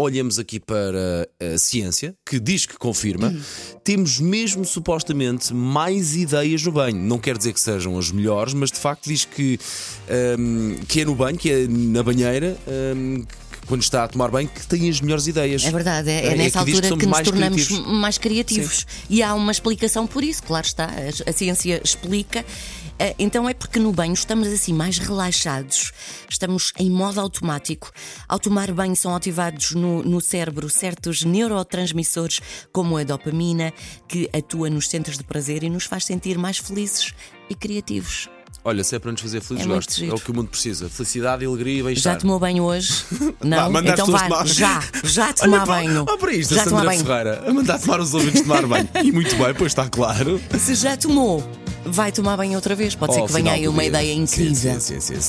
olhamos aqui para a ciência, que diz que confirma, Uhum. temos mesmo supostamente mais ideias no banho. Não quer dizer que sejam as melhores, mas de facto diz que, hum, que é no banho, que é na banheira. hum, que quando está a tomar banho, que tem as melhores ideias. É verdade, é, é É nessa que diz que altura que, somos nos mais tornamos criativos. mais criativos. E há uma explicação por isso, claro está, a, a ciência explica. Eh, Então é porque no banho estamos assim mais relaxados, estamos em modo automático. Ao tomar banho são ativados no, no cérebro certos neurotransmissores, como a dopamina, que atua nos centros de prazer e nos faz sentir mais felizes e criativos. Olha, se é para nos fazer felizes, É gosto. É o que o mundo precisa. Felicidade, alegria e Já bem-estar. tomou banho hoje? Não? mandaste então vá, tomar- já, já tomar Olha, banho. ó, para isto, já a Sandra banho. Ferreira, a mandar tomar os ouvintes tomar banho. E muito bem, pois está claro. Se já tomou, vai tomar banho outra vez. Pode ser Ao que venha aí uma dia. ideia incrível. sim, sim, sim.